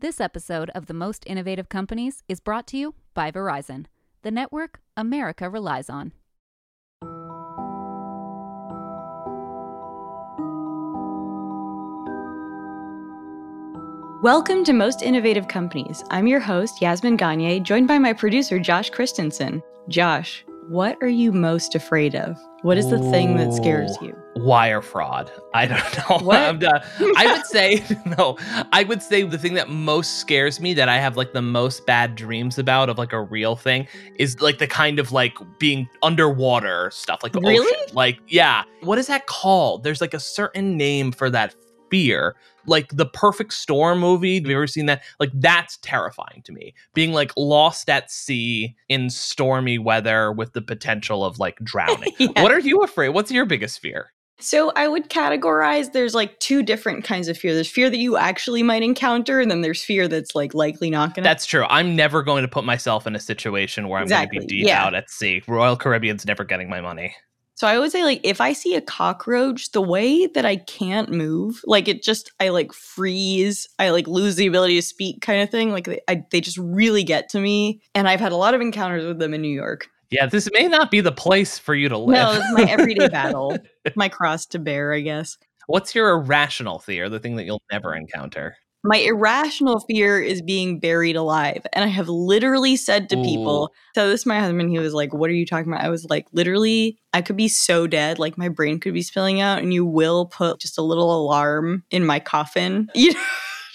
This episode of The Most Innovative Companies is brought to you by Verizon, the network America relies on. Welcome to Most Innovative Companies. I'm your host, Yasmin Gagne, joined by my producer, Josh Christensen. Josh, what are you most afraid of? What is the thing that scares you? Wire fraud. I don't know. What? I'm done. I would say no. I would say the thing that most scares me that I have like the most bad dreams about of like a real thing is like the kind of like being underwater stuff, like the Really? ocean. Like yeah, what is that called? There's like a certain name for that fear. Like the Perfect Storm movie. Have you ever seen that? Like that's terrifying to me. Being like lost at sea in stormy weather with the potential of like drowning. Yeah. What are you afraid? What's your biggest fear? So I would categorize there's like two different kinds of fear. There's fear that you actually might encounter, and then there's fear that's like likely not gonna That's true. I'm never going to put myself in a situation where I'm going to be deep yeah. out at sea. Royal Caribbean's never getting my money. So I would say like if I see a cockroach, the way that I can't move, like it just I like freeze, I like lose the ability to speak kind of thing. Like they, I, they just really get to me, and I've had a lot of encounters with them in New York. Yeah, this may not be the place for you to live. No, it's my everyday battle, my cross to bear, I guess. What's your irrational fear, the thing that you'll never encounter? My irrational fear is being buried alive. And I have literally said to people, so this is my husband, he was like, What are you talking about? I was like, literally, I could be so dead, like my brain could be spilling out, and you will put just a little alarm in my coffin. You know,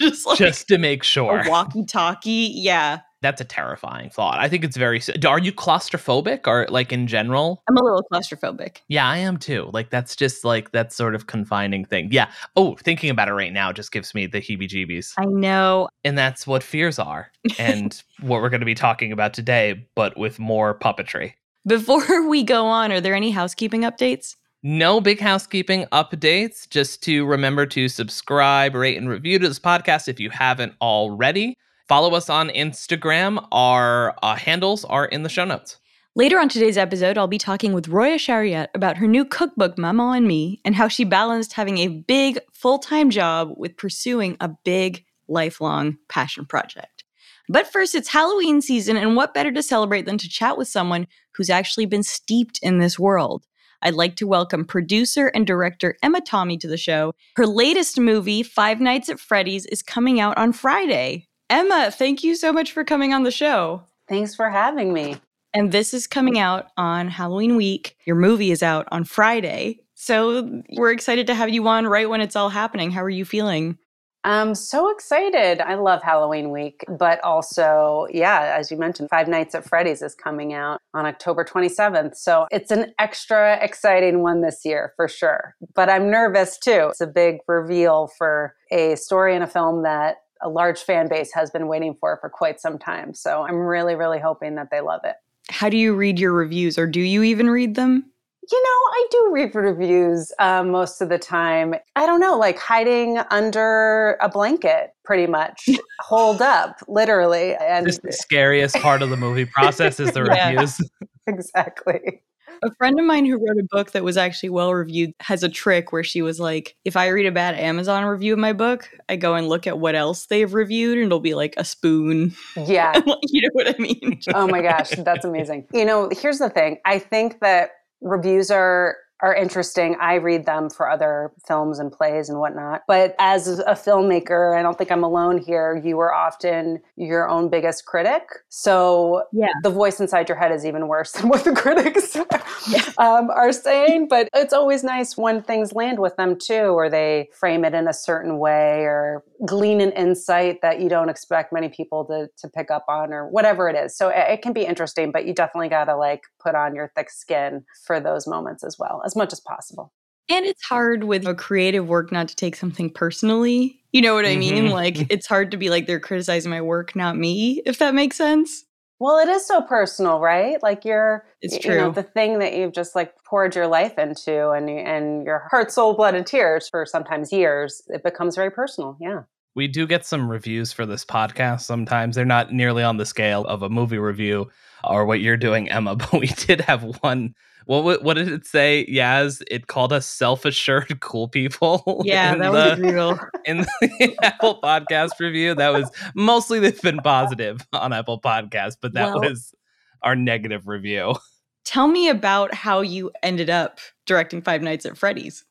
just like Just to make sure. a walkie talkie. Yeah. That's a terrifying thought. I think it's very. Are you claustrophobic or like in general? I'm a little claustrophobic. Yeah, I am too. Like that's just like that sort of confining thing. Yeah. Oh, thinking about it right now just gives me the heebie-jeebies. I know. And that's what fears are, and what we're going to be talking about today, but with more puppetry. Before we go on, are there any housekeeping updates? No big housekeeping updates. Just to remember to subscribe, rate, and review to this podcast if you haven't already. Follow us on Instagram. Our uh, handles are in the show notes. Later on today's episode, I'll be talking with Roya Shariat about her new cookbook, Maman and Me, and how she balanced having a big full time job with pursuing a big lifelong passion project. But first, it's Halloween season, and what better to celebrate than to chat with someone who's actually been steeped in this world? I'd like to welcome producer and director Emma Tammi to the show. Her latest movie, Five Nights at Freddy's, is coming out on Friday. Emma, thank you so much for coming on the show. Thanks for having me. And this is coming out on Halloween week. Your movie is out on Friday. So we're excited to have you on right when it's all happening. How are you feeling? I'm so excited. I love Halloween week, but also, yeah, as you mentioned, Five Nights at Freddy's is coming out on October 27th. So it's an extra exciting one this year for sure. But I'm nervous too. It's a big reveal for a story in a film that a large fan base has been waiting for for quite some time. So I'm really, really hoping that they love it. How do you read your reviews, or do you even read them? You know, I do read reviews um, most of the time. I don't know, like hiding under a blanket, pretty much, hold up, literally. And This the scariest part of the movie process is the Yeah. reviews. exactly. A friend of mine who wrote a book that was actually well reviewed has a trick where she was like, if I read a bad Amazon review of my book, I go and look at what else they've reviewed, and it'll be like a spoon. Yeah. you know what I mean? Oh my gosh, that's amazing. You know, here's the thing. I think that reviews are are interesting. I read them for other films and plays and whatnot. But as a filmmaker, I don't think I'm alone here. You are often your own biggest critic. So Yeah. the voice inside your head is even worse than what the critics um, are saying. But it's always nice when things land with them too, or they frame it in a certain way or glean an insight that you don't expect many people to, to pick up on or whatever it is. So it, it can be interesting, but you definitely got to like put on your thick skin for those moments as well, as much as possible. And it's hard with a creative work not to take something personally. You know what I mean? Mhm. Like, it's hard to be like, they're criticizing my work, not me, if that makes sense. Well, it is so personal, right? Like you're, It's you know, true. the thing that you've just like poured your life into and you- and your heart, soul, blood, and tears for sometimes years. It becomes very personal. Yeah. We do get some reviews for this podcast sometimes. They're not nearly on the scale of a movie review or what you're doing, Emma, but we did have one. What what did it say? Yaz, it called us self-assured cool people. Yeah, that the, was real. In the Apple Podcast review, that was mostly they've been positive on Apple Podcast, but that well, was our negative review. Tell me about how you ended up directing Five Nights at Freddy's.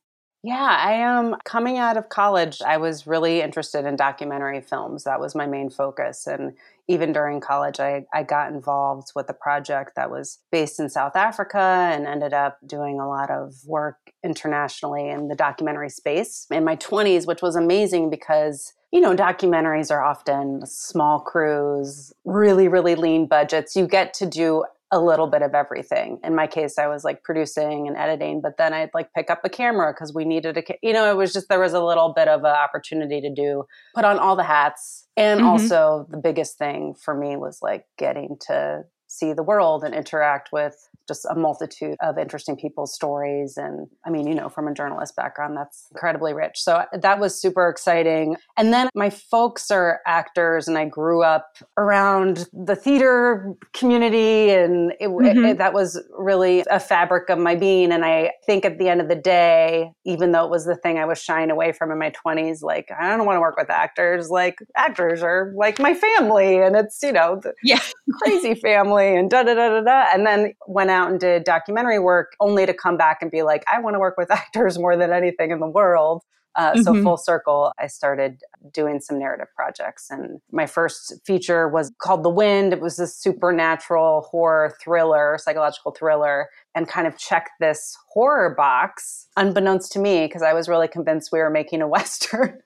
Yeah, I am coming out of college. I was really interested in documentary films. That was my main focus. And even during college, I, I got involved with a project that was based in South Africa and ended up doing a lot of work internationally in the documentary space in my 20s, which was amazing because you know, documentaries are often small crews, really, really lean budgets. You get to do a little bit of everything. In my case, I was like producing and editing, but then I'd like pick up a camera because we needed a, you know, it was just there was a little bit of an opportunity to do put on all the hats. And mm-hmm. also, the biggest thing for me was like getting to see the world and interact with just a multitude of interesting people's stories. And I mean, you know, from a journalist background, that's incredibly rich. So that was super exciting. And then my folks are actors, and I grew up around the theater community, and it, mm-hmm. it, that was really a fabric of my being. And I think at the end of the day, even though it was the thing I was shying away from in my 20s, like, I don't want to work with actors. Like, actors are like my family, and it's, you know, yeah. crazy family, and da da da da da. And then went out and did documentary work only to come back and be like, I want to work with actors more than anything in the world. Uh, mm-hmm. So, full circle, I started doing some narrative projects. And my first feature was called The Wind. It was a supernatural horror thriller, psychological thriller, and kind of checked this horror box, unbeknownst to me, because I was really convinced we were making a Western.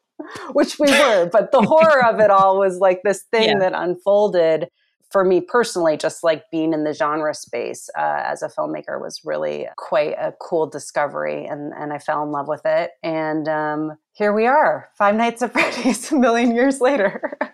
which we were, but the horror of it all was like this thing yeah. that unfolded for me personally, just like being in the genre space uh, as a filmmaker was really quite a cool discovery, and and I fell in love with it. And um, here we are, Five Nights at Freddy's, a million years later.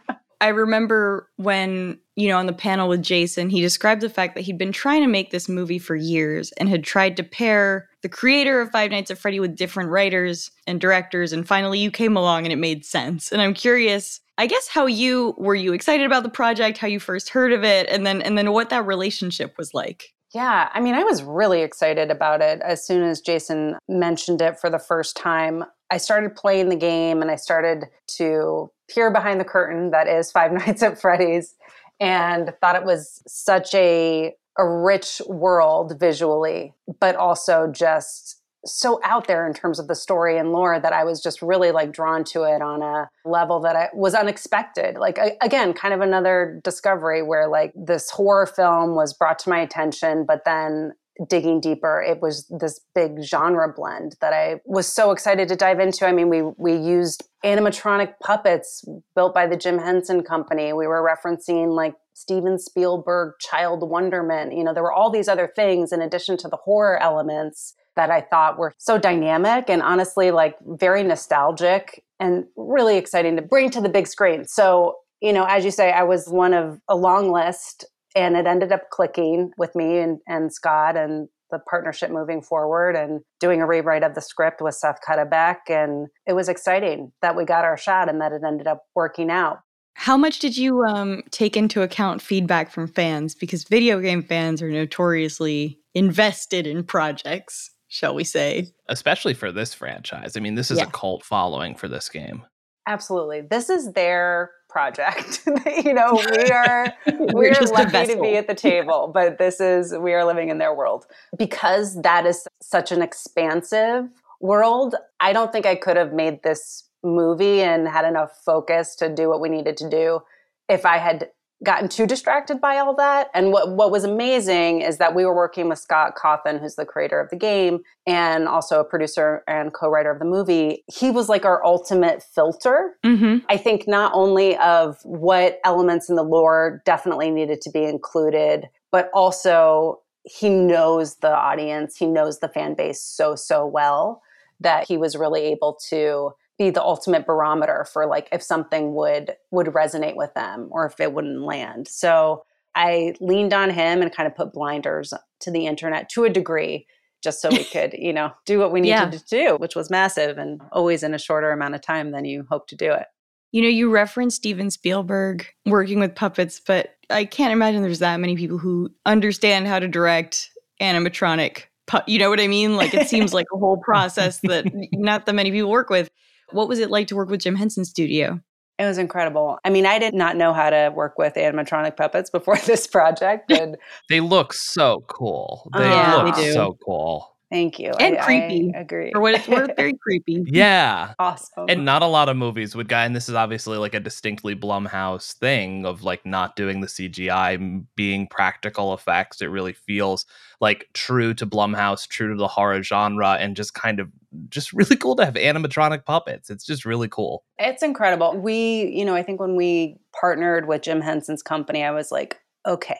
I remember when, you know, on the panel with Jason, he described the fact that he'd been trying to make this movie for years and had tried to pair the creator of Five Nights at Freddy with different writers and directors. And finally, you came along and it made sense. And I'm curious I guess how you were you excited about the project, how you first heard of it, and then and then what that relationship was like. Yeah, I mean, I was really excited about it as soon as Jason mentioned it for the first time. I started playing the game and I started to peer behind the curtain that is Five Nights at Freddy's and thought it was such a a rich world visually, but also just so out there in terms of the story and lore that I was just really like drawn to it on a level that I was unexpected. Like I, again, kind of another discovery where like this horror film was brought to my attention, but then digging deeper, it was this big genre blend that I was so excited to dive into. I mean, we we used animatronic puppets built by the Jim Henson Company. We were referencing like Steven Spielberg child wonderment. You know, there were all these other things in addition to the horror elements that I thought were so dynamic and honestly like very nostalgic and really exciting to bring to the big screen. So, you know, as you say, I was one of a long list and it ended up clicking with me and, and Scott and the partnership moving forward and doing a rewrite of the script with Seth Cuddeback. And it was exciting that we got our shot and that it ended up working out. How much did you um, take into account feedback from fans? Because video game fans are notoriously invested in projects shall we say. Especially for this franchise. I mean, this is yeah. a cult following for this game. Absolutely. This is their project. you know, we are we are lucky to be at the table, but this is we are living in their world. Because that is such an expansive world, I don't think I could have made this movie and had enough focus to do what we needed to do if I had gotten too distracted by all that. And what, what was amazing is that we were working with Scott Cawthon, who's the creator of the game and also a producer and co writer of the movie. He was like our ultimate filter. Mm-hmm. I think not only of what elements in the lore definitely needed to be included, but also he knows the audience, he knows the fan base so, so well that he was really able to be the ultimate barometer for like if something would would resonate with them or if it wouldn't land. So I leaned on him and kind of put blinders to the internet to a degree just so we could, you know, do what we needed yeah. to do, which was massive and always in a shorter amount of time than you hope to do it. You know, you referenced Steven Spielberg working with puppets, but I can't imagine there's that many people who understand how to direct animatronic. Pu- you know what I mean? Like it seems like a whole process that not that many people work with. What was it like to work with Jim Henson's studio? It was incredible. I mean, I did not know how to work with animatronic puppets before this project. And They look so cool. They oh, Yeah, look they so cool. thank you. And I- creepy. I agree. For what it's worth, very creepy. Yeah. awesome. And not a lot of movies would guy, and this is obviously like a distinctly Blumhouse thing of like not doing the CGI, being practical effects. It really feels like true to Blumhouse, true to the horror genre, and just kind of just really cool to have animatronic puppets. It's just really cool. It's incredible. We, you know, I think when we partnered with Jim Henson's company, I was like, okay,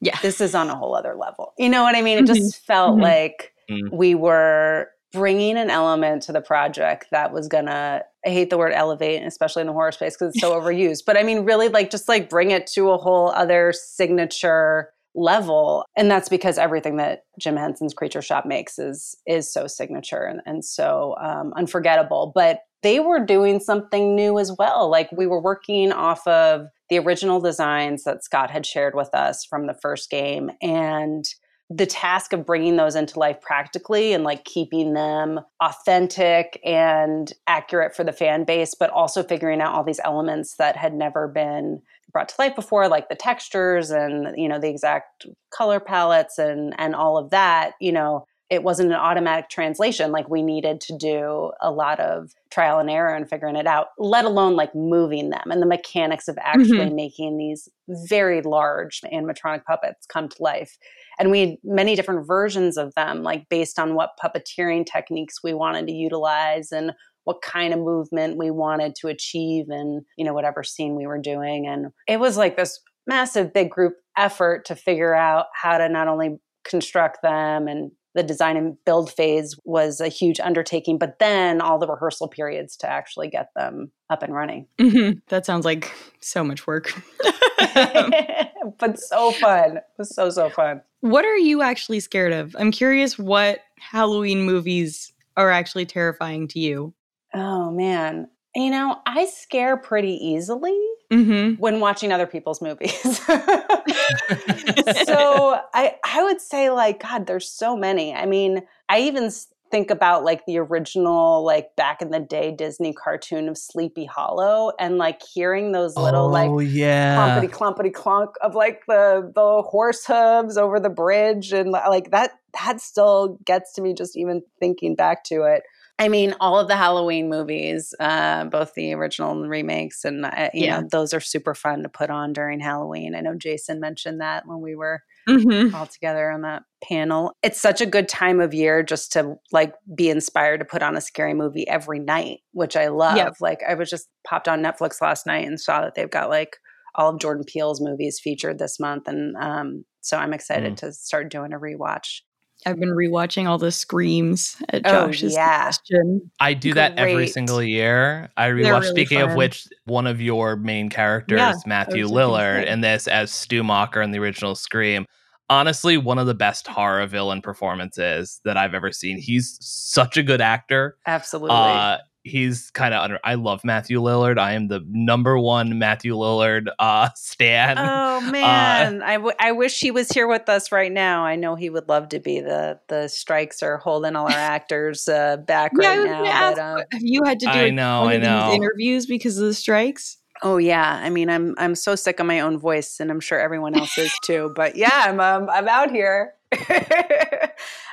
Yeah. this is on a whole other level. You know what I mean? It just felt Mhm. like Mm. we were bringing an element to the project that was gonna i hate the word elevate especially in the horror space because it's so overused but i mean really like just like bring it to a whole other signature level and that's because everything that jim henson's creature shop makes is is so signature and, and so um, unforgettable. But they were doing something new as well. Like we were working off of the original designs that scott had shared with us from the first game and the task of bringing those into life practically and like keeping them authentic and accurate for the fan base but also figuring out all these elements that had never been brought to life before like the textures and you know the exact color palettes and and all of that you know it wasn't an automatic translation like we needed to do a lot of trial and error and figuring it out let alone like moving them and the mechanics of actually mm-hmm. making these very large animatronic puppets come to life. And we had many different versions of them like based on what puppeteering techniques we wanted to utilize and what kind of movement we wanted to achieve in you know whatever scene we were doing and it was like this massive big group effort to figure out how to not only construct them and the design and build phase was a huge undertaking but then all the rehearsal periods to actually get them up and running Mhm. That sounds like so much work. but so fun it was so so fun what are you actually scared of? I'm curious what Halloween movies are actually terrifying to you. Oh man you know i scare pretty easily Mm-hmm. when watching other people's movies. so I I would say like God, there's so many. I mean, I even think about like the original like back in the day Disney cartoon of Sleepy Hollow and like hearing those little like oh yeah. clumpity clumpity clunk of like the the horse hooves over the bridge and like that that still gets to me just even thinking back to it. I mean, all of the Halloween movies, uh, both the original and the remakes, and uh, you Yeah. know, those are super fun to put on during Halloween. I know Jason mentioned that when we were Mm-hmm. all together on that panel. It's such a good time of year just to like be inspired to put on a scary movie every night, which I love. Yep. Like I was just popped on Netflix last night and saw that they've got like all of Jordan Peele's movies featured this month, and um, so I'm excited Mm. to start doing a rewatch. I've been rewatching all the screams at Oh, Josh's yeah. suggestion. I do that every single year. I They're rewatch. really speaking of which, one of your main characters, Yeah, Matthew I was looking Lillard, in this as Stu Macher in the original Scream. Honestly, one of the best horror villain performances that I've ever seen. He's such a good actor. Absolutely. Uh, he's kind of under. I love Matthew Lillard. I am the number one Matthew Lillard uh, stan. Oh man, I, w- I wish he was here with us right now. I know he would love to be. The the strikes are holding all our actors uh, back yeah, right was now. gonna ask, but, uh, have you had to do I a- know, one I know. interviews because of the strikes? oh yeah, I mean, I'm I'm so sick of my own voice, and I'm sure everyone else is too. But yeah, I'm um, I'm out here.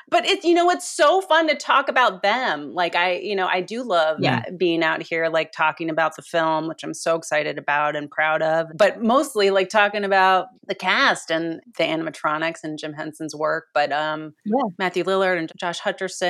but it's you know it's so fun to talk about them like i you know i do love Yeah. being out here like talking about the film which i'm so excited about and proud of but mostly like talking about the cast and the animatronics and jim henson's work but um Yeah. matthew lillard and josh hutcherson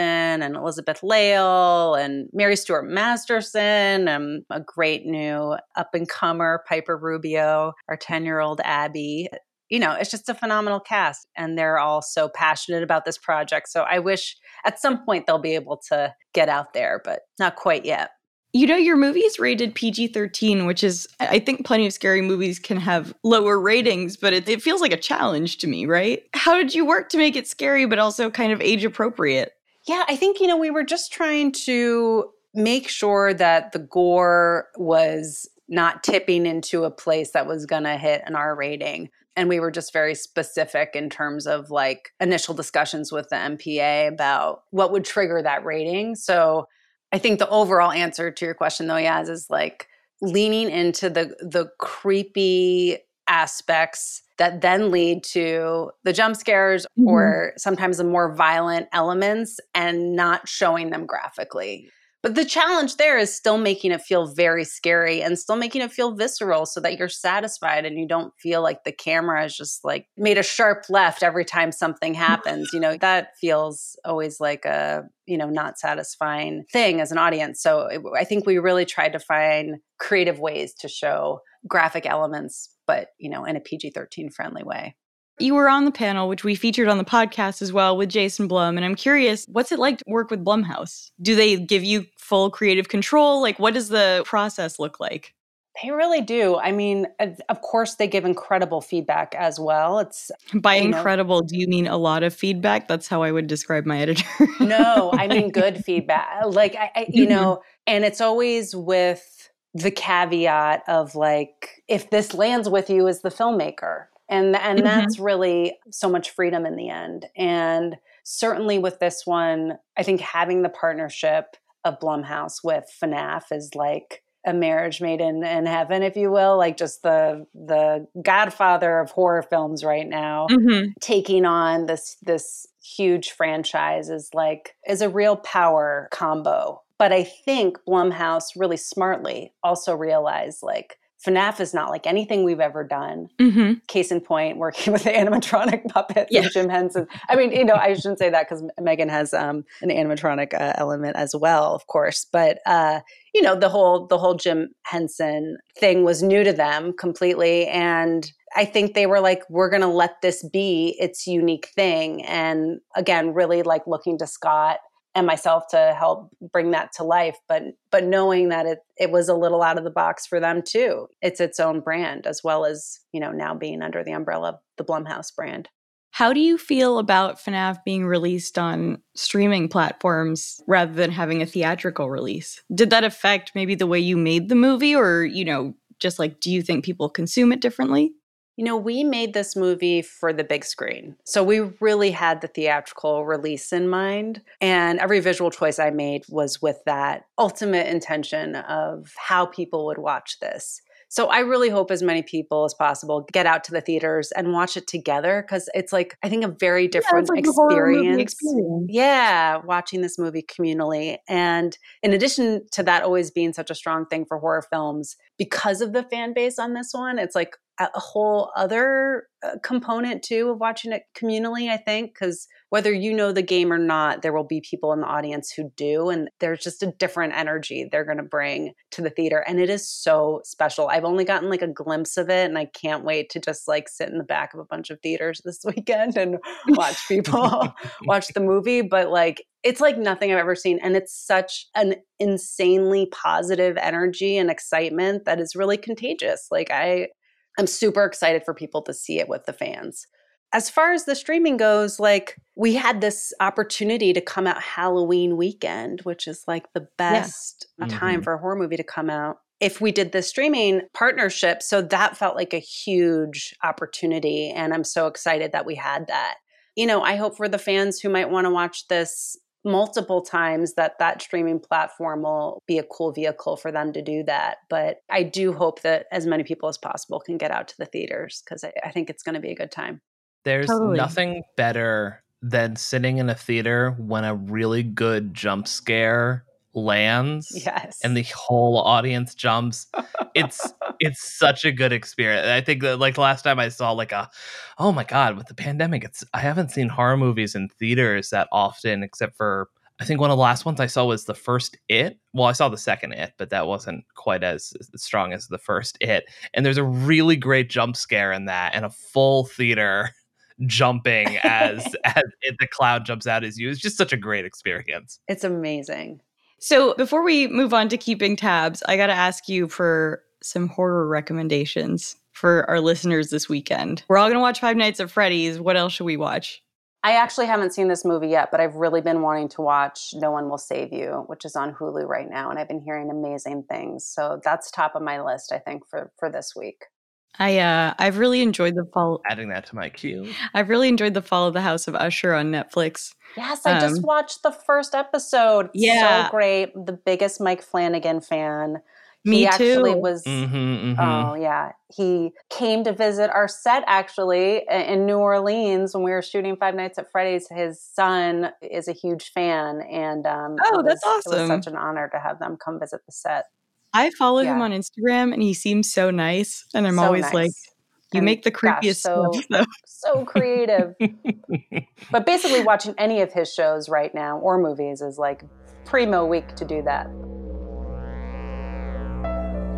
and elizabeth lail and mary stuart masterson and a great new up and comer piper rubio our 10 year old abby you know, it's just a phenomenal cast and they're all so passionate about this project. So I wish at some point they'll be able to get out there, but not quite yet. You know, your movie is rated PG 13, which is, I think plenty of scary movies can have lower ratings, but it, it feels like a challenge to me, right? How did you work to make it scary, but also kind of age appropriate? Yeah, I think, you know, we were just trying to make sure that the gore was not tipping into a place that was going to hit an R rating. And we were just very specific in terms of like initial discussions with the MPA about what would trigger that rating. So I think the overall answer to your question though, Yaz, is like leaning into the the creepy aspects that then lead to the jump scares mm-hmm. or sometimes the more violent elements and not showing them graphically. But the challenge there is still making it feel very scary and still making it feel visceral so that you're satisfied and you don't feel like the camera is just like made a sharp left every time something happens. you know, that feels always like a, you know, not satisfying thing as an audience. So it, I think we really tried to find creative ways to show graphic elements, but, you know, in a PG 13 friendly way. You were on the panel, which we featured on the podcast as well with Jason Blum. And I'm curious, what's it like to work with Blumhouse? Do they give you full creative control? Like, what does the process look like? They really do. I mean, of course, they give incredible feedback as well. It's by incredible, know, do you mean a lot of feedback? That's how I would describe my editor. no, I mean good feedback. Like, I, I you mm-hmm. know, and it's always with the caveat of like, if this lands with you as the filmmaker, and and mm-hmm. that's really so much freedom in the end and certainly with this one i think having the partnership of blumhouse with fnaf is like a marriage made in, in heaven if you will like just the the godfather of horror films right now mm-hmm. taking on this this huge franchise is like is a real power combo but i think blumhouse really smartly also realized like FNAF is not like anything we've ever done. Mm-hmm. Case in point, working with the animatronic puppets yeah. and Jim Henson. I mean, you know, I shouldn't say that because M3GAN has um, an animatronic uh, element as well, of course. But uh, you know, the whole the whole Jim Henson thing was new to them completely, and I think they were like, we're going to let this be its unique thing. And again, really like looking to Scott and myself to help bring that to life but but knowing that it it was a little out of the box for them too it's its own brand as well as you know now being under the umbrella of the blumhouse brand how do you feel about FNAF being released on streaming platforms rather than having a theatrical release? Did that affect maybe the way you made the movie or, you know, just like do you think people consume it differently? You know, we made this movie for the big screen. So we really had the theatrical release in mind. And every visual choice I made was with that ultimate intention of how people would watch this. So I really hope as many people as possible get out to the theaters and watch it together because it's like I think a very different yeah, like experience. experience. Yeah, watching this movie communally. And in addition to that always being such a strong thing for horror films, because of the fan base on this one, it's like a whole other uh, component too of watching it communally i think because whether you know the game or not there will be people in the audience who do and there's just a different energy they're going to bring to the theater and it is so special i've only gotten like a glimpse of it and i can't wait to just like sit in the back of a bunch of theaters this weekend and watch people watch the movie but like it's like nothing I've ever seen. And it's such an insanely positive energy and excitement that is really contagious. Like I I'm super excited for people to see it with the fans. As far as the streaming goes, like we had this opportunity to come out Halloween weekend, which is like the best yeah. time mm-hmm. for a horror movie to come out. If we did the streaming partnership, so that felt like a huge opportunity. And I'm so excited that we had that. You know, I hope for the fans who might want to watch this multiple times that that streaming platform will be a cool vehicle for them to do that. But I do hope that as many people as possible can get out to the theaters because I, I, think it's going to be a good time. There's totally. nothing better than sitting in a theater when a really good jump scare lands yes. and the whole audience jumps it's it's such a good experience i think that like last time i saw like a oh my god with the pandemic it's i haven't seen horror movies in theaters that often except for i think one of the last ones i saw was the first it well i saw the second it but that wasn't quite as, as strong as the first it and there's a really great jump scare in that and a full theater jumping as as it, the cloud jumps out as you it's just such a great experience it's amazing so before we move on to keeping tabs, I got to ask you for some horror recommendations for our listeners this weekend. We're all going to watch Five Nights at Freddy's. What else should we watch? I actually haven't seen this movie yet, but I've really been wanting to watch No One Will Save You, which is on Hulu right now, and I've been hearing amazing things. So that's top of my list, I think, for for this week. I uh I've really enjoyed the fall Adding that to my queue. I've really enjoyed the fall of the House of Usher on Netflix. Yes, I just Um, watched the first episode. Yeah. So great. The biggest Mike Flanagan fan. Me he actually too. was Mm-hmm, Oh yeah, he came to visit our set actually in New Orleans when we were shooting Five Nights at Freddy's. His son is a huge fan, and um, Oh, it that's was- It awesome. was such an honor to have them come visit the set. I follow him on Instagram and he seems so nice. And I'm So always nice. like, you And make the gosh, creepiest so stuff though. so creative. but basically, watching any of his shows right now or movies is like primo week to do that.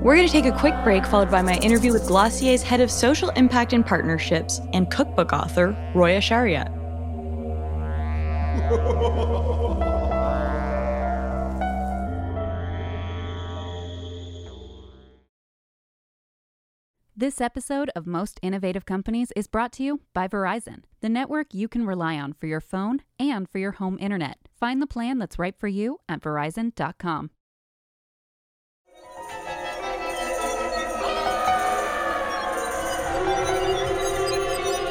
We're going to take a quick break, followed by my interview with Glossier's head of social impact and partnerships and cookbook author, Roya Shariat. This episode of Most Innovative Companies is brought to you by Verizon, the network you can rely on for your phone and for your home internet. Find the plan that's right for you at verizon.com.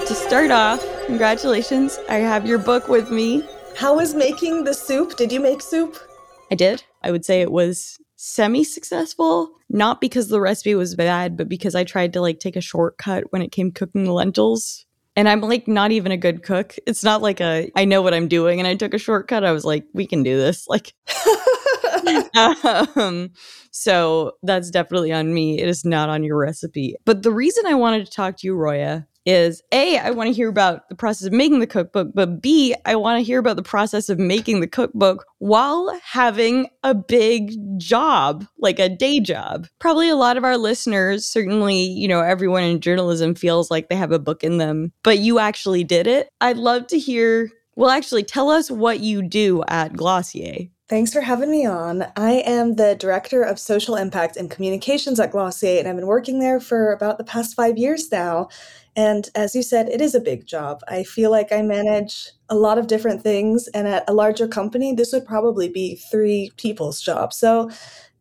To start off, congratulations. I have your book with me. How was making the soup? Did you make soup? I did. I would say it was semi successful, not because the recipe was bad, but because I tried to like take a shortcut when it came cooking the lentils. And I'm like not even a good cook. It's not like a I know what I'm doing and I took a shortcut. I was like, we can do this. Like um, so that's definitely on me. It is not on your recipe. But the reason I wanted to talk to you, Roya, is A, I want to hear about the process of making the cookbook, but B, I want to hear about the process of making the cookbook while having a big job, like a day job. Probably a lot of our listeners, certainly, you know, everyone in journalism feels like they have a book in them, but you actually did it. I'd love to hear. Well, actually, tell us what you do at Glossier. Thanks for having me on. I am the Director of Social Impact and Communications at Glossier, and I've been working there for about the past five years now. And as you said, it is a big job. I feel like I manage a lot of different things, and at a larger company, this would probably be three people's job. So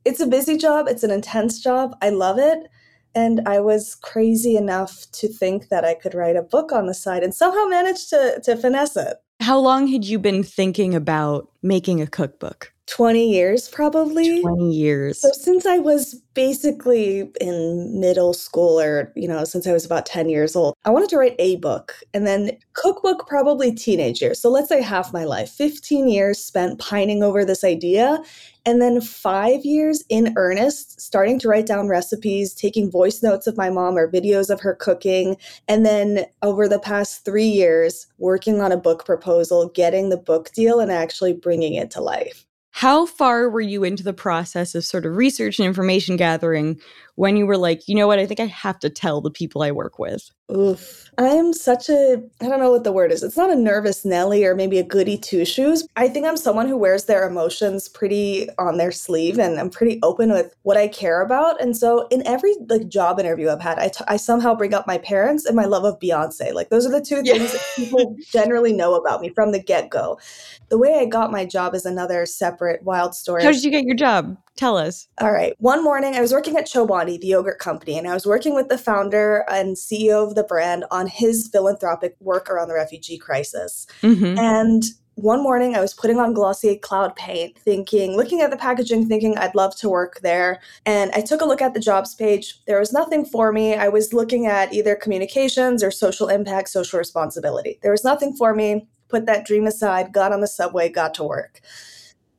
it's a busy job, it's an intense job. I love it. And I was crazy enough to think that I could write a book on the side and somehow managed to, to finesse it. How long had you been thinking about making a cookbook? 20 years, probably. 20 years. So since I was basically in middle school or, you know, since I was about 10 years old, I wanted to write a book and then cookbook probably teenage years. So let's say half my life, 15 years spent pining over this idea and then 5 years in earnest starting to write down recipes, taking voice notes of my mom or videos of her cooking, and then over the past 3 years working on a book proposal, getting the book deal and actually bringing it to life. How far were you into the process of sort of research and information gathering when you were like, you know what, I think I have to tell the people I work with? Oof. I'm such a, I don't know what the word is. It's not a nervous Nelly or maybe a goody two shoes. I think I'm someone who wears their emotions pretty on their sleeve and I'm pretty open with what I care about. And so in every like job interview I've had, I, t- I somehow bring up my parents and my love of Beyonce. Like those are the two Yeah. things that people generally know about me from the get go. The way I got my job is another separate wild story. How did you get your job? Tell us. All right. One morning, I was working at Chobani, the yogurt company, and I was working with the founder and CEO of the brand on his philanthropic work around the refugee crisis. Mm-hmm. And one morning, I was putting on Glossier Cloud Paint, thinking, looking at the packaging, thinking I'd love to work there. And I took a look at the jobs page. There was nothing for me. I was looking at either communications or social impact, social responsibility. There was nothing for me. Put that dream aside, got on the subway, got to work.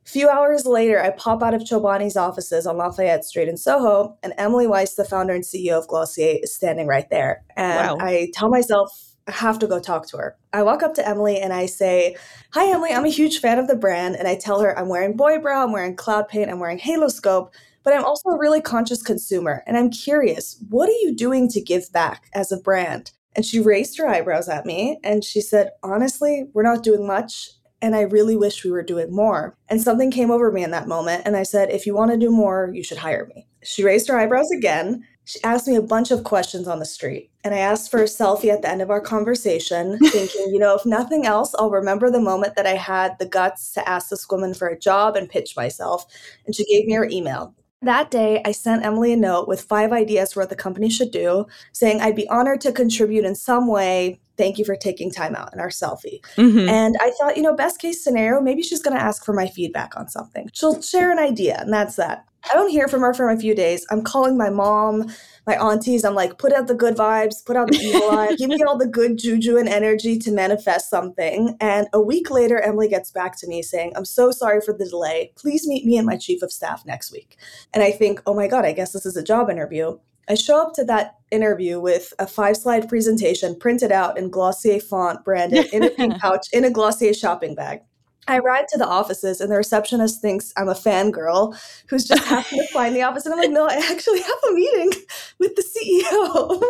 Few hours later, I pop out of Chobani's offices on Lafayette Street in Soho, and Emily Weiss, the founder and CEO of Glossier, is standing right there. And Wow. I tell myself, I have to go talk to her. I walk up to Emily and I say, Hi, Emily, I'm a huge fan of the brand. And I tell her I'm wearing Boy Brow, I'm wearing Cloud Paint, I'm wearing Haloscope, but I'm also a really conscious consumer. And I'm curious, what are you doing to give back as a brand? And she raised her eyebrows at me and she said, Honestly, we're not doing much. And I really wish we were doing more. And something came over me in that moment. And I said, If you want to do more, you should hire me. She raised her eyebrows again. She asked me a bunch of questions on the street. And I asked for a selfie at the end of our conversation, thinking, you know, if nothing else, I'll remember the moment that I had the guts to ask this woman for a job and pitch myself. And she gave me her email. That day, I sent Emily a note with five ideas for what the company should do, saying I'd be honored to contribute in some way. Thank you for taking time out in our selfie. Mhm. And I thought, you know, best case scenario, maybe she's going to ask for my feedback on something. She'll share an idea, and that's that. I don't hear from her for a few days. I'm calling my mom, my aunties. I'm like, put out the good vibes, put out the evil eye, give me all the good juju and energy to manifest something. And a week later, Emily gets back to me saying, I'm so sorry for the delay. Please meet me and my chief of staff next week. And I think, oh my God, I guess this is a job interview. I show up to that interview with a five slide presentation printed out in Glossier font, branded in a pink pouch, in a Glossier shopping bag. I arrive to the offices and the receptionist thinks I'm a fangirl who's just happened to find the office. And I'm like, no, I actually have a meeting with the CEO.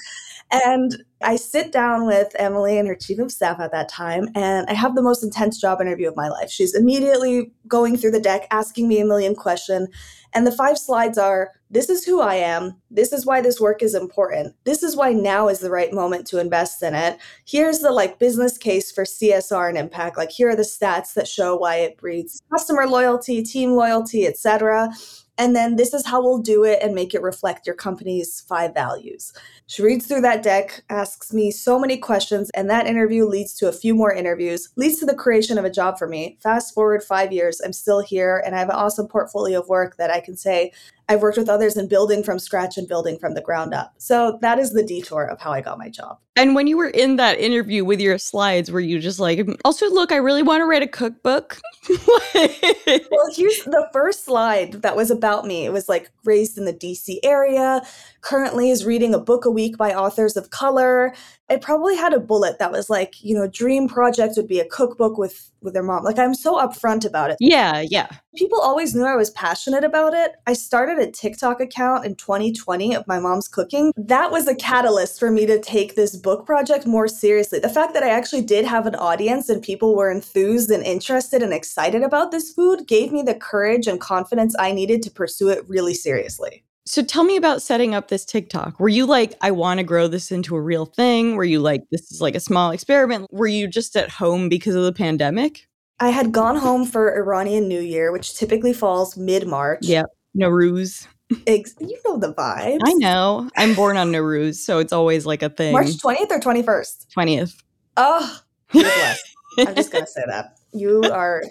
and I sit down with Emily and her chief of staff at that time, and I have the most intense job interview of my life. She's immediately going through the deck, asking me a million questions. And the five slides are this is who I am. This is why this work is important. This is why now is the right moment to invest in it. Here's the like business case for CSR and impact. Like here are the stats that show why it breeds customer loyalty, team loyalty, etc. And then this is how we'll do it and make it reflect your company's five values. She reads through that deck, asks me so many questions, and that interview leads to a few more interviews, leads to the creation of a job for me. Fast forward five years, I'm still here, and I have an awesome portfolio of work that I can say I've worked with others in building from scratch and building from the ground up. So that is the detour of how I got my job. And when you were in that interview with your slides, were you just like, also, look, I really want to write a cookbook? Well, here's the first slide that was about me. It was like raised in the DC area, currently is reading a book a week by authors of color. I probably had a bullet that was like, you know, dream project would be a cookbook with with their mom. Like I'm so upfront about it. yeah, yeah. People always knew I was passionate about it. I started a TikTok account in 2020 of my mom's cooking. That was a catalyst for me to take this book project more seriously. The fact that I actually did have an audience and people were enthused and interested and excited about this food gave me the courage and confidence I needed to pursue it really seriously. So tell me about setting up this TikTok. Were you like, I want to grow this into a real thing? Were you like, this is like a small experiment? Were you just at home because of the pandemic? I had gone home for Iranian New Year, which typically falls mid March. Yep. Nowruz. Ex- you know the vibes. I know. I'm born on Nowruz, so it's always like a thing. March 20th or 21st? 20th. Oh. I'm just going to say that. You are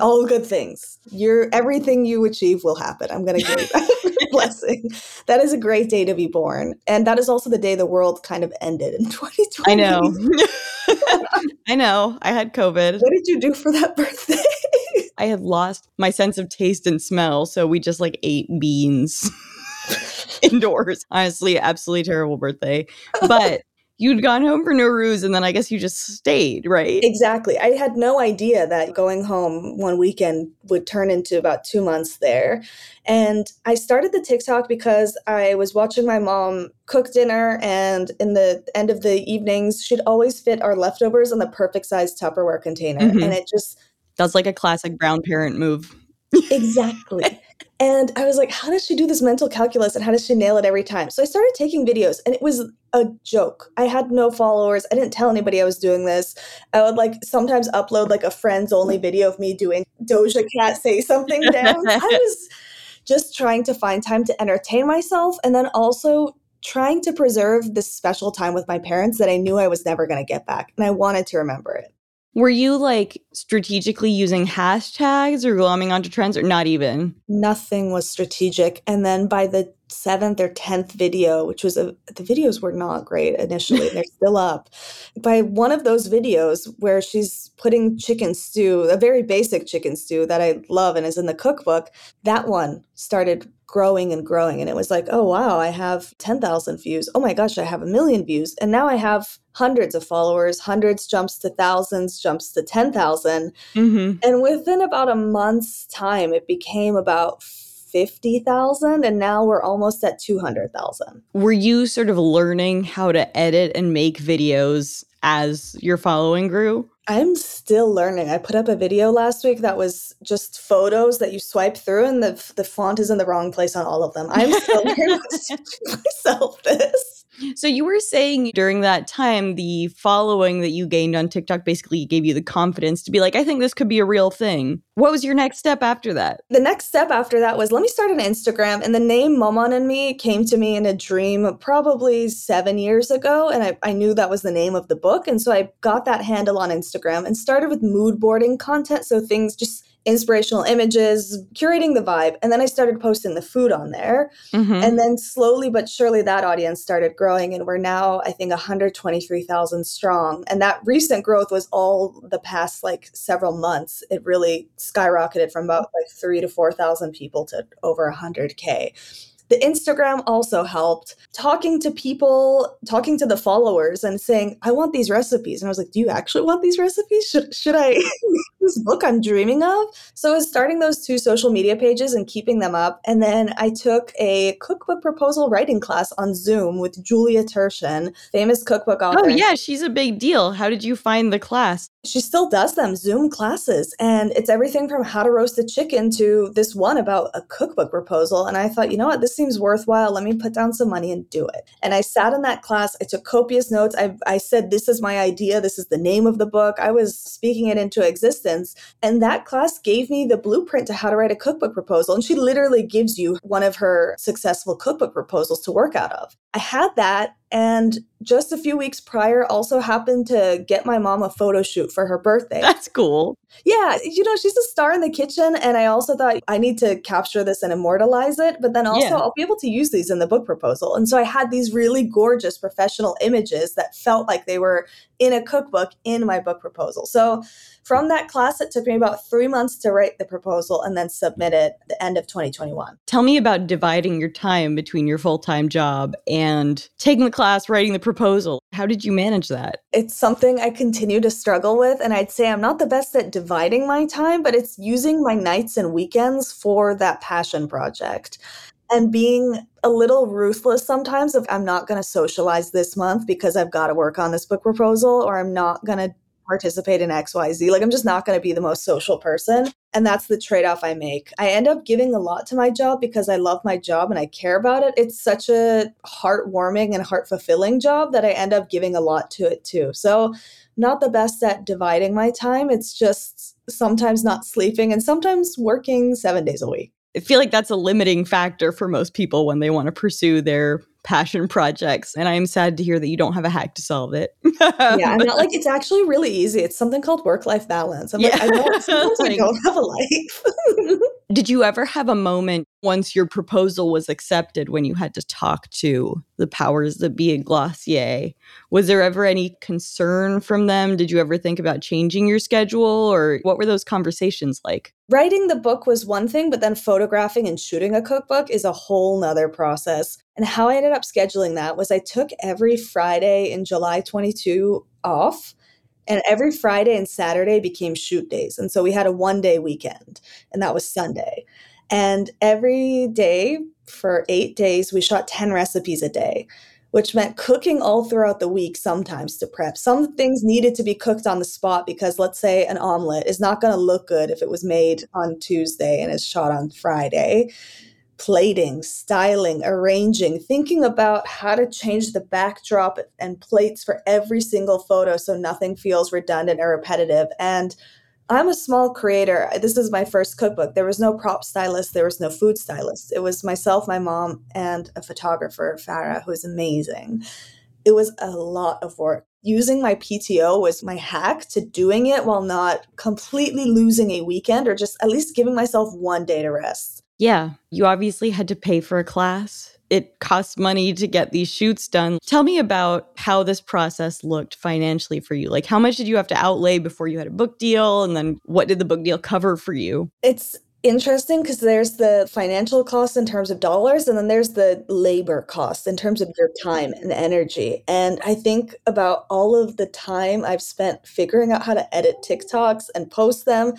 all good things. You're everything you achieve will happen. I'm going to give you that blessing. That is a great day to be born. And that is also the day the world kind of ended in 2020. I know. I know. I had COVID. What did you do for that birthday? I had lost my sense of taste and smell, so we just like ate beans indoors. Honestly, absolutely terrible birthday. But you'd gone home for Nowruz and then I guess you just stayed, right? Exactly. I had no idea that going home one weekend would turn into about two months there. And I started the TikTok because I was watching my mom cook dinner, and in the end of the evenings, she'd always fit our leftovers in the perfect size Tupperware container. Mhm. And it just That's like a classic brown parent move. Exactly. and I was like, how does she do this mental calculus and how does she nail it every time? So I started taking videos and it was a joke. I had no followers. I didn't tell anybody I was doing this. I would like sometimes upload like a friends only video of me doing Doja Cat say something dance. I was just trying to find time to entertain myself and then also trying to preserve this special time with my parents that I knew I was never going to get back. And I wanted to remember it. Were you like strategically using hashtags or glomming onto trends or not even? nothing was strategic. And then by the seventh or tenth video, which was a, the videos were not great initially, they're still up. By one of those videos where she's putting chicken stew, a very basic chicken stew that I love and is in the cookbook, that one started growing and growing. And it was like, oh, wow, I have 10,000 views. Oh my gosh, I have a million views. And now I have hundreds of followers, hundreds jumps to thousands, jumps to 10,000. Mm-hmm. And within about a month's time, it became about 50,000. And now we're almost at 200,000. Were you sort of learning how to edit and make videos as your following grew? I'm still learning. I put up a video last week that was just photos that you swipe through, and the the font is in the wrong place on all of them. I'm still learning to teach myself this. So you were saying during that time, the following that you gained on TikTok basically gave you the confidence to be like, I think this could be a real thing. What was your next step after that? The next step after that was let me start an Instagram. And the name Maman and Me came to me in a dream probably seven years ago. And I, I knew that was the name of the book. And so I got that handle on Instagram and started with mood boarding content. So things just inspirational images, curating the vibe. And then I started posting the food on there. Mm-hmm. And then slowly but surely that audience started growing. And we're now, I think, 123,000 strong. And that recent growth was all the past like several months. It really skyrocketed from about like three to 4,000 people to over 100K. The Instagram also helped talking to people, talking to the followers and saying, I want these recipes. And I was like, Do you actually want these recipes? Should, should I this book I'm dreaming of? So I was starting those two social media pages and keeping them up. And then I took a cookbook proposal writing class on Zoom with Julia Turshen, famous cookbook oh, author. Oh, yeah, she's a big deal. How did you find the class? She still does them, Zoom classes. And it's everything from how to roast a chicken to this one about a cookbook proposal. And I thought, you know what, this seems worthwhile. Let me put down some money and do it. And I sat in that class. I took copious notes. I, I said, This is my idea. This is the name of the book. I was speaking it into existence. And that class gave me the blueprint to how to write a cookbook proposal. And she literally gives you one of her successful cookbook proposals to work out of. I had that and just a few weeks prior also happened to get my mom a photo shoot for her birthday. That's cool. Yeah, you know, she's a star in the kitchen and I also thought I need to capture this and immortalize it, but then also yeah. I'll be able to use these in the book proposal. And so I had these really gorgeous professional images that felt like they were in a cookbook in my book proposal. So from that class, it took me about three months to write the proposal and then submit it at the end of 2021. Tell me about dividing your time between your full time job and taking the class, writing the proposal. How did you manage that? It's something I continue to struggle with. And I'd say I'm not the best at dividing my time, but it's using my nights and weekends for that passion project and being a little ruthless sometimes if I'm not going to socialize this month because I've got to work on this book proposal or I'm not going to participate in XYZ. Like, I'm just not going to be the most social person. And that's the trade off I make. I end up giving a lot to my job because I love my job and I care about it. It's such a heartwarming and heart fulfilling job that I end up giving a lot to it too. So, not the best at dividing my time. It's just sometimes not sleeping and sometimes working seven days a week. I feel like that's a limiting factor for most people when they want to pursue their passion projects. And I'm sad to hear that you don't have a hack to solve it. yeah, I'm not like it's actually really easy. It's something called work life balance. I'm yeah. like, I don't, sometimes I don't have a life. Did you ever have a moment once your proposal was accepted when you had to talk to the powers that be at Glossier? Was there ever any concern from them? Did you ever think about changing your schedule or what were those conversations like? Writing the book was one thing, but then photographing and shooting a cookbook is a whole nother process. And how I ended up scheduling that was I took every Friday in July 22 off and every Friday and Saturday became shoot days. And so we had a one day weekend, and that was Sunday. And every day for eight days, we shot 10 recipes a day, which meant cooking all throughout the week sometimes to prep. Some things needed to be cooked on the spot because, let's say, an omelet is not going to look good if it was made on Tuesday and is shot on Friday plating, styling, arranging, thinking about how to change the backdrop and plates for every single photo so nothing feels redundant or repetitive. And I'm a small creator. This is my first cookbook. There was no prop stylist, there was no food stylist. It was myself, my mom, and a photographer, Farah, who is amazing. It was a lot of work. Using my PTO was my hack to doing it while not completely losing a weekend or just at least giving myself one day to rest. Yeah, you obviously had to pay for a class. It costs money to get these shoots done. Tell me about how this process looked financially for you. Like, how much did you have to outlay before you had a book deal? And then what did the book deal cover for you? It's interesting because there's the financial cost in terms of dollars and then there's the labor cost in terms of your time and energy and i think about all of the time i've spent figuring out how to edit tiktoks and post them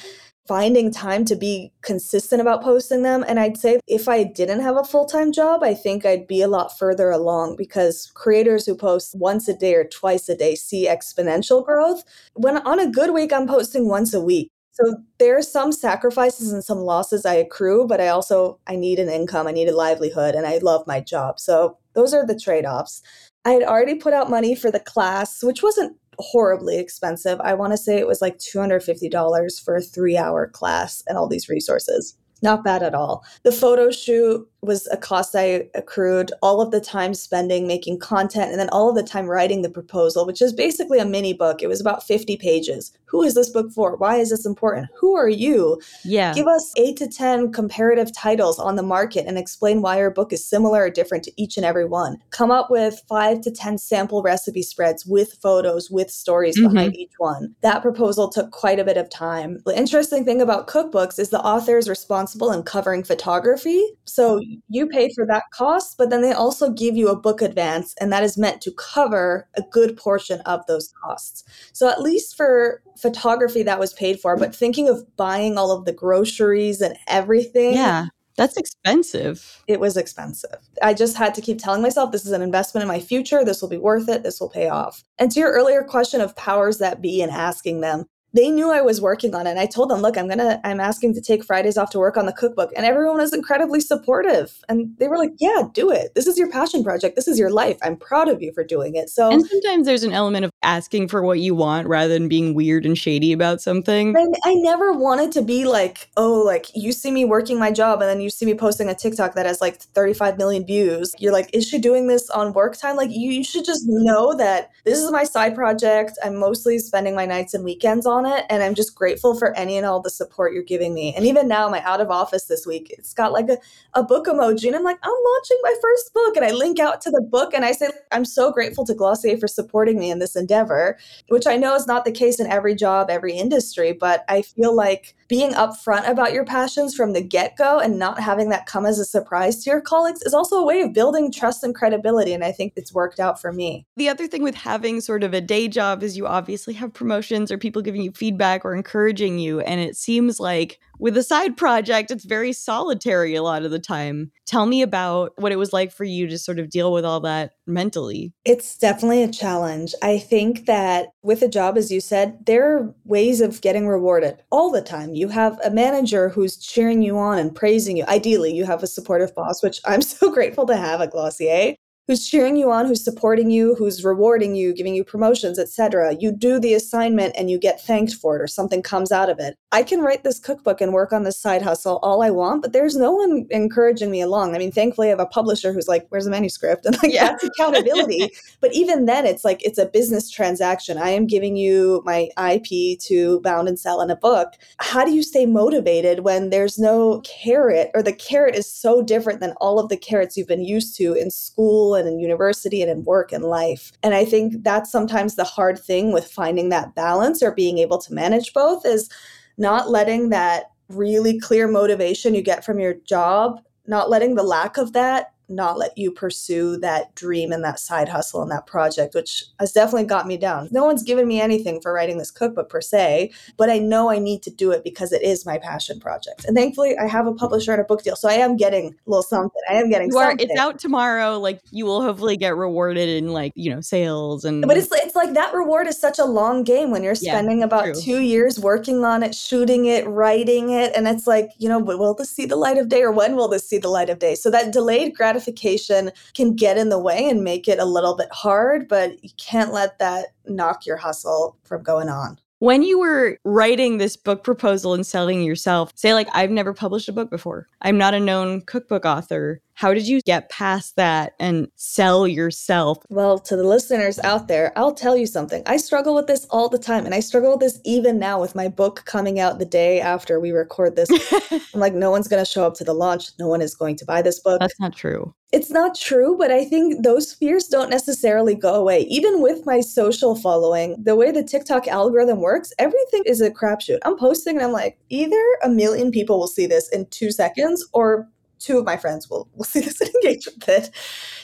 finding time to be consistent about posting them. And I'd say if I didn't have a full time job, I think I'd be a lot further along because creators who post once a day or twice a day see exponential growth. When on a good week, I'm posting once a week. So there are some sacrifices and some losses I accrue, but I also I need an income, I need a livelihood, and I love my job. So those are the trade-offs. I had already put out money for the class, which wasn't horribly expensive. I want to say it was like $250 for a three hour class and all these resources. Not bad at all. The photo shoot was a cost I accrued, all of the time spending making content, and then all of the time writing the proposal, which is basically a mini book. It was about 50 pages. Who is this book for? Why is this important? Who are you? Yeah. Give us eight to 10 comparative titles on the market and explain why your book is similar or different to each and every one. Come up with five to 10 sample recipe spreads with photos, with stories mm-hmm. behind each one. That proposal took quite a bit of time. The interesting thing about cookbooks is the author is responsible in covering photography. So you pay for that cost, but then they also give you a book advance, and that is meant to cover a good portion of those costs. So at least for photography, that was paid for. But thinking of buying all of the groceries and everything. Yeah. That's expensive. It was expensive. I just had to keep telling myself this is an investment in my future. This will be worth it. This will pay off. And to your earlier question of powers that be and asking them, they knew I was working on it. And I told them, look, I'm gonna, I'm asking to take Fridays off to work on the cookbook. And everyone was incredibly supportive. And they were like, yeah, do it. This is your passion project. This is your life. I'm proud of you for doing it. So And sometimes there's an element of asking for what you want rather than being weird and shady about something. I, I never wanted to be like, oh, like you see me working my job and then you see me posting a TikTok that has like 35 million views. You're like, is she doing this on work time? Like you, you should just know that this is my side project. I'm mostly spending my nights and weekends on on it. And I'm just grateful for any and all the support you're giving me. And even now, my out of office this week, it's got like a, a book emoji. And I'm like, I'm launching my first book. And I link out to the book and I say, I'm so grateful to Glossier for supporting me in this endeavor, which I know is not the case in every job, every industry. But I feel like being upfront about your passions from the get go and not having that come as a surprise to your colleagues is also a way of building trust and credibility. And I think it's worked out for me. The other thing with having sort of a day job is you obviously have promotions or people giving you feedback or encouraging you. And it seems like with a side project, it's very solitary a lot of the time. Tell me about what it was like for you to sort of deal with all that mentally. It's definitely a challenge. I think that with a job, as you said, there are ways of getting rewarded all the time. You have a manager who's cheering you on and praising you. Ideally, you have a supportive boss, which I'm so grateful to have at Glossier who's cheering you on, who's supporting you, who's rewarding you, giving you promotions, etc. You do the assignment and you get thanked for it or something comes out of it. I can write this cookbook and work on this side hustle all I want, but there's no one encouraging me along. I mean, thankfully I have a publisher who's like, "Where's the manuscript?" and like yeah. that's accountability. but even then it's like it's a business transaction. I am giving you my IP to bound and sell in a book. How do you stay motivated when there's no carrot or the carrot is so different than all of the carrots you've been used to in school and in university and in work and life. And I think that's sometimes the hard thing with finding that balance or being able to manage both is not letting that really clear motivation you get from your job, not letting the lack of that not let you pursue that dream and that side hustle and that project, which has definitely got me down. No one's given me anything for writing this cookbook per se, but I know I need to do it because it is my passion project. And thankfully, I have a publisher and a book deal, so I am getting a little something. I am getting you are, something. It's out tomorrow. Like you will hopefully get rewarded in like you know sales and. But it's it's like that reward is such a long game when you're spending yeah, about true. two years working on it, shooting it, writing it, and it's like you know, will this see the light of day or when will this see the light of day? So that delayed gratification gratification can get in the way and make it a little bit hard, but you can't let that knock your hustle from going on. When you were writing this book proposal and selling yourself, say, like, I've never published a book before, I'm not a known cookbook author. How did you get past that and sell yourself? Well, to the listeners out there, I'll tell you something. I struggle with this all the time. And I struggle with this even now with my book coming out the day after we record this. I'm like, no one's going to show up to the launch. No one is going to buy this book. That's not true. It's not true, but I think those fears don't necessarily go away. Even with my social following, the way the TikTok algorithm works, everything is a crapshoot. I'm posting and I'm like, either a million people will see this in two seconds or two of my friends will, will see this and engage with it.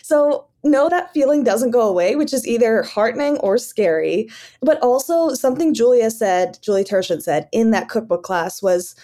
So know that feeling doesn't go away, which is either heartening or scary. But also something Julia said, Julie Turshen said in that cookbook class was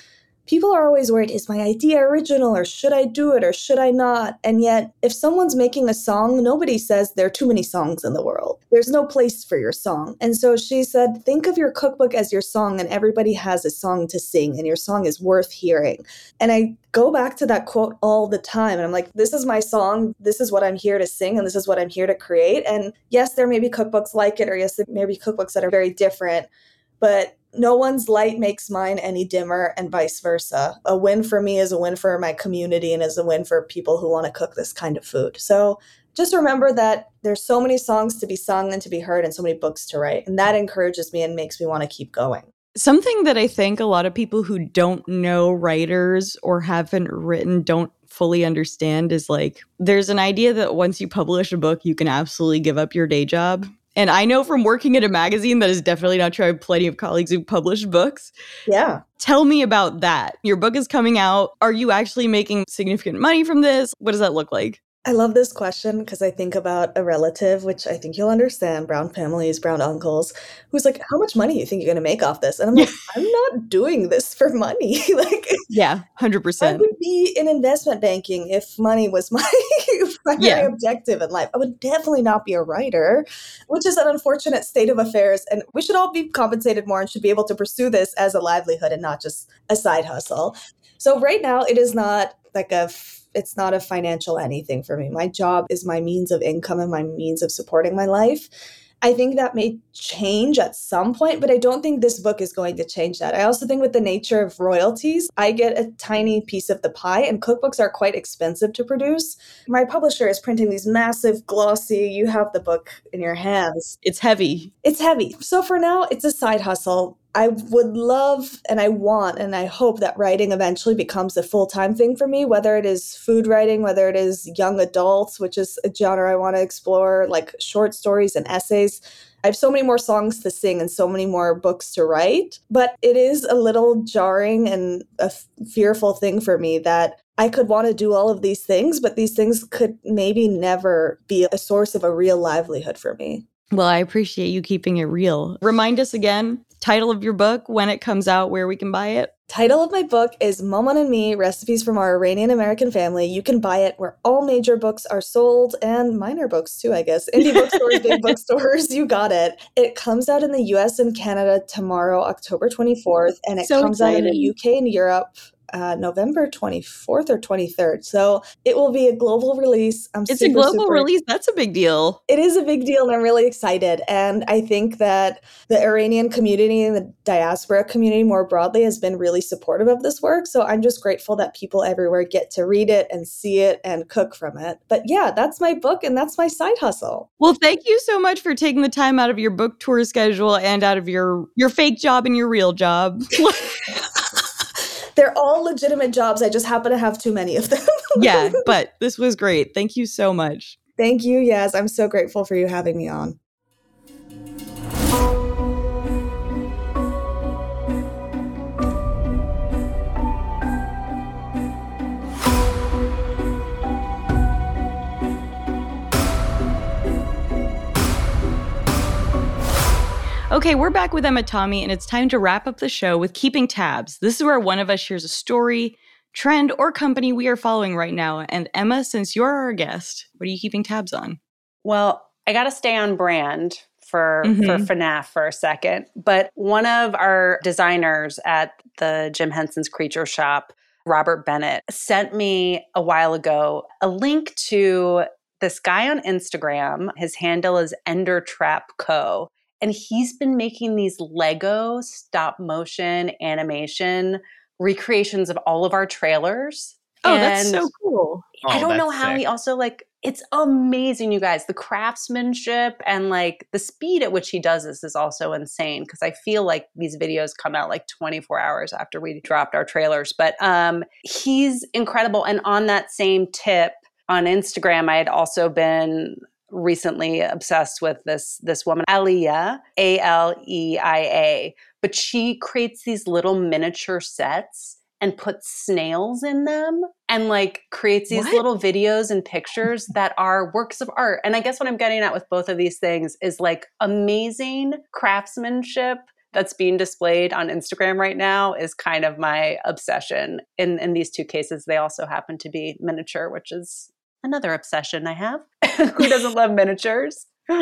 people are always worried is my idea original or should I do it or should I not? And yet, if someone's making a song, nobody says there are too many songs in the world. There's no place for your song. And so she said, think of your cookbook as your song, and everybody has a song to sing, and your song is worth hearing. And I go back to that quote all the time. And I'm like, this is my song. This is what I'm here to sing, and this is what I'm here to create. And yes, there may be cookbooks like it, or yes, there may be cookbooks that are very different. But no one's light makes mine any dimmer and vice versa. A win for me is a win for my community and is a win for people who want to cook this kind of food. So just remember that there's so many songs to be sung and to be heard and so many books to write. And that encourages me and makes me want to keep going. Something that I think a lot of people who don't know writers or haven't written don't fully understand is like there's an idea that once you publish a book, you can absolutely give up your day job. And I know from working at a magazine that is definitely not true. I have plenty of colleagues who publish books. Yeah. Tell me about that. Your book is coming out. Are you actually making significant money from this? What does that look like? I love this question because I think about a relative, which I think you'll understand, brown families, brown uncles, who's like, How much money do you think you're gonna make off this? And I'm like, I'm not doing this for money. like Yeah, hundred percent. I would be in investment banking if money was my primary Yeah. objective in life. I would definitely not be a writer, which is an unfortunate state of affairs. And we should all be compensated more and should be able to pursue this as a livelihood and not just a side hustle. So right now, it is not like a f- it's not a financial anything for me. My job is my means of income and my means of supporting my life. I think that may change at some point, but I don't think this book is going to change that. I also think with the nature of royalties, I get a tiny piece of the pie, and cookbooks are quite expensive to produce. My publisher is printing these massive, glossy, you have the book in your hands. It's heavy. It's heavy. So for now, it's a side hustle. I would love and I want and I hope that writing eventually becomes a full time thing for me, whether it is food writing, whether it is young adults, which is a genre I want to explore, like short stories and essays. I have so many more songs to sing and so many more books to write, but it is a little jarring and a fearful thing for me that I could want to do all of these things, but these things could maybe never be a source of a real livelihood for me. Well, I appreciate you keeping it real. Remind us again, title of your book, when it comes out, where we can buy it. Title of my book is Maman and Me Recipes from Our Iranian American Family. You can buy it where all major books are sold and minor books too, I guess. Indie bookstores, big bookstores, you got it. It comes out in the US and Canada tomorrow, October 24th, and it So comes out in the UK and Europe. Uh, November 24th or 23rd. So it will be a global release. I'm It's super, a global super release. That's a big deal. it is a big deal and I'm really excited. And I think that the Iranian community and the diaspora community more broadly has been really supportive of this work. So I'm just grateful that people everywhere get to read it and see it and cook from it. But yeah, that's my book and that's my side hustle. Well, thank you so much for taking the time out of your book tour schedule and out of your your fake job and your real job. They're all legitimate jobs. I just happen to have too many of them. yeah, but this was great. Thank you so much. Thank you. Yes, I'm so grateful for you having me on. Okay, we're back with Emma Tammi, and it's time to wrap up the show with keeping tabs. This is where one of us shares a story, trend, or company we are following right now. And Emma, since you're our guest, what are you keeping tabs on? Well, I got to stay on brand for Mhm. for FNAF for a second. But one of our designers at the Jim Henson's Creature Shop, Robert Bennett, sent me a while ago a link to this guy on Instagram. His handle is Ender Trap Co. And he's been making these Lego stop motion animation recreations of all of our trailers. Oh, that's so cool. I Oh, don't know that's how he also like it's amazing, you guys. The craftsmanship and like the speed at which he does this is also insane because I feel like these videos come out like 24 hours after we dropped our trailers. But um he's incredible. And on that same tip on Instagram, I had also been recently obsessed with this this woman, Aleia, A L E I A. But she creates these little miniature sets and puts snails in them and like creates these What? little videos and pictures that are works of art. And I guess what I'm getting at with both of these things is like amazing craftsmanship that's being displayed on Instagram right now is kind of my obsession. In in these two cases, they also happen to be miniature, which is another obsession I have. Who doesn't love miniatures?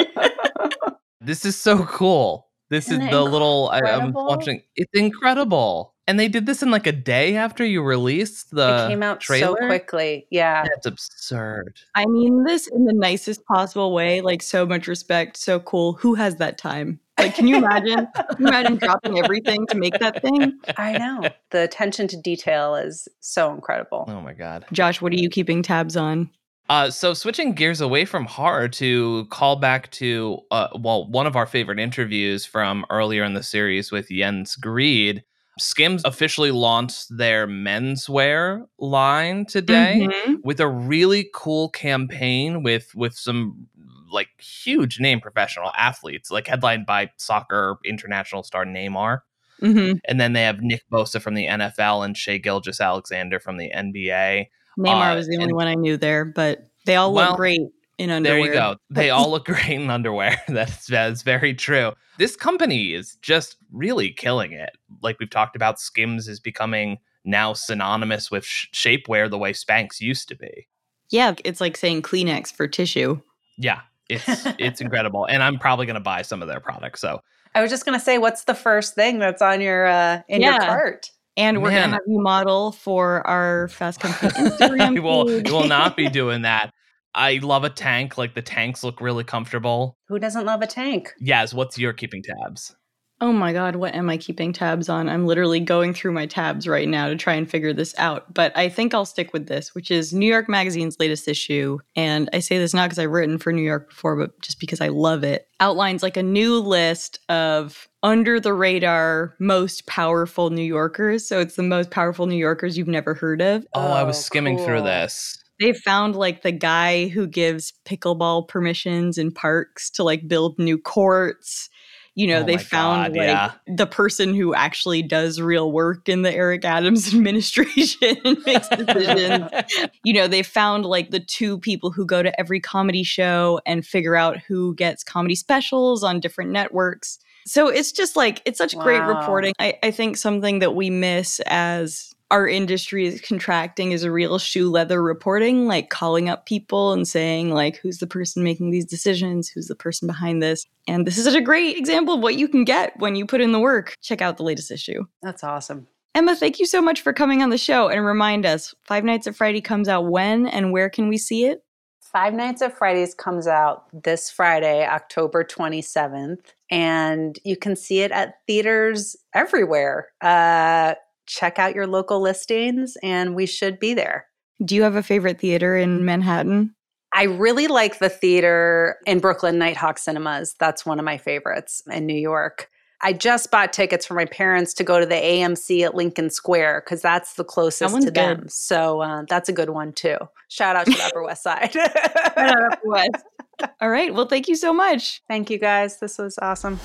This is so cool. This Isn't is it the little I, I'm watching. It's incredible, and they did this in like a day after you released the it came out trailer. so quickly. Yeah. That's absurd. I mean this in the nicest possible way, like so much respect, so cool. Who has that time? Like, can you imagine? can you imagine dropping everything to make that thing? I know. The attention to detail is so incredible. Oh my god. Josh, what are you keeping tabs on? Uh, so switching gears away from horror to call back to uh, well, one of our favorite interviews from earlier in the series with Jens Grede. Skims officially launched their menswear line today Mhm. with a really cool campaign with with some like huge name professional athletes, like headlined by soccer international star Neymar. Mhm. And then they have Nick Bosa from the NFL and Shai Gilgeous-Alexander from the NBA. Neymar Uh, was the only and- one I knew there, but they all Well, look great in underwear. There you go. They all look great in underwear. That's that's very true. This company is just really killing it. Like we've talked about, Skims is becoming now synonymous with sh- shapewear the way Spanx used to be. Yeah, it's like saying Kleenex for tissue. Yeah, it's it's incredible, and I'm probably gonna buy some of their products. So I was just going to say, what's the first thing that's on your uh, in your cart? And we're gonna have you model for our Fast Company Instagram. we will we will not be doing that. I love a tank. Like the tanks look really comfortable. Who doesn't love a tank? Yes. what's your keeping tabs? Oh my god, what am I keeping tabs on? I'm literally going through my tabs right now to try and figure this out. But I think I'll stick with this, which is New York Magazine's latest issue. And I say this not because I've written for New York before, but just because I love it. Outlines like a new list of under the radar most powerful New Yorkers. So it's the most powerful New Yorkers you've never heard of. Oh, I was Oh, skimming through this. They found like the guy who gives pickleball permissions in parks to like build new courts. You know, Oh they found God, like yeah. the person who actually does real work in the Eric Adams administration and makes decisions. you know, they found like the two people who go to every comedy show and figure out who gets comedy specials on different networks. So it's just like, it's such great reporting. I, I think something that we miss as our industry is contracting is a real shoe leather reporting, like calling up people and saying, like, who's the person making these decisions? Who's the person behind this? And this is such a great example of what you can get when you put in the work. Check out the latest issue. That's awesome. Emma, thank you so much for coming on the show and remind us Five Nights at Freddy's comes out when and where can we see it? Five Nights at Freddy's comes out this Friday, October 27th, and you can see it at theaters everywhere. Uh, check out your local listings, and we should be there. Do you have a favorite theater in Manhattan? I really like the theater in Brooklyn, Nitehawk Cinemas. That's one of my favorites in New York. I just bought tickets for my parents to go to the AMC at Lincoln Square because that's the closest to them. So uh, that's a good one too. Shout out to the Upper West Side. All right. Well, thank you so much. Thank you guys. This was awesome.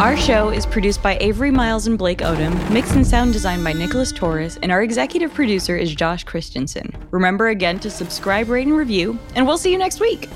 Our show is produced by Avery Miles and Blake Odom, mixed and sound designed by Nicholas Torres, and our executive producer is Josh Christensen. Remember again to subscribe, rate, and review, and we'll see you next week.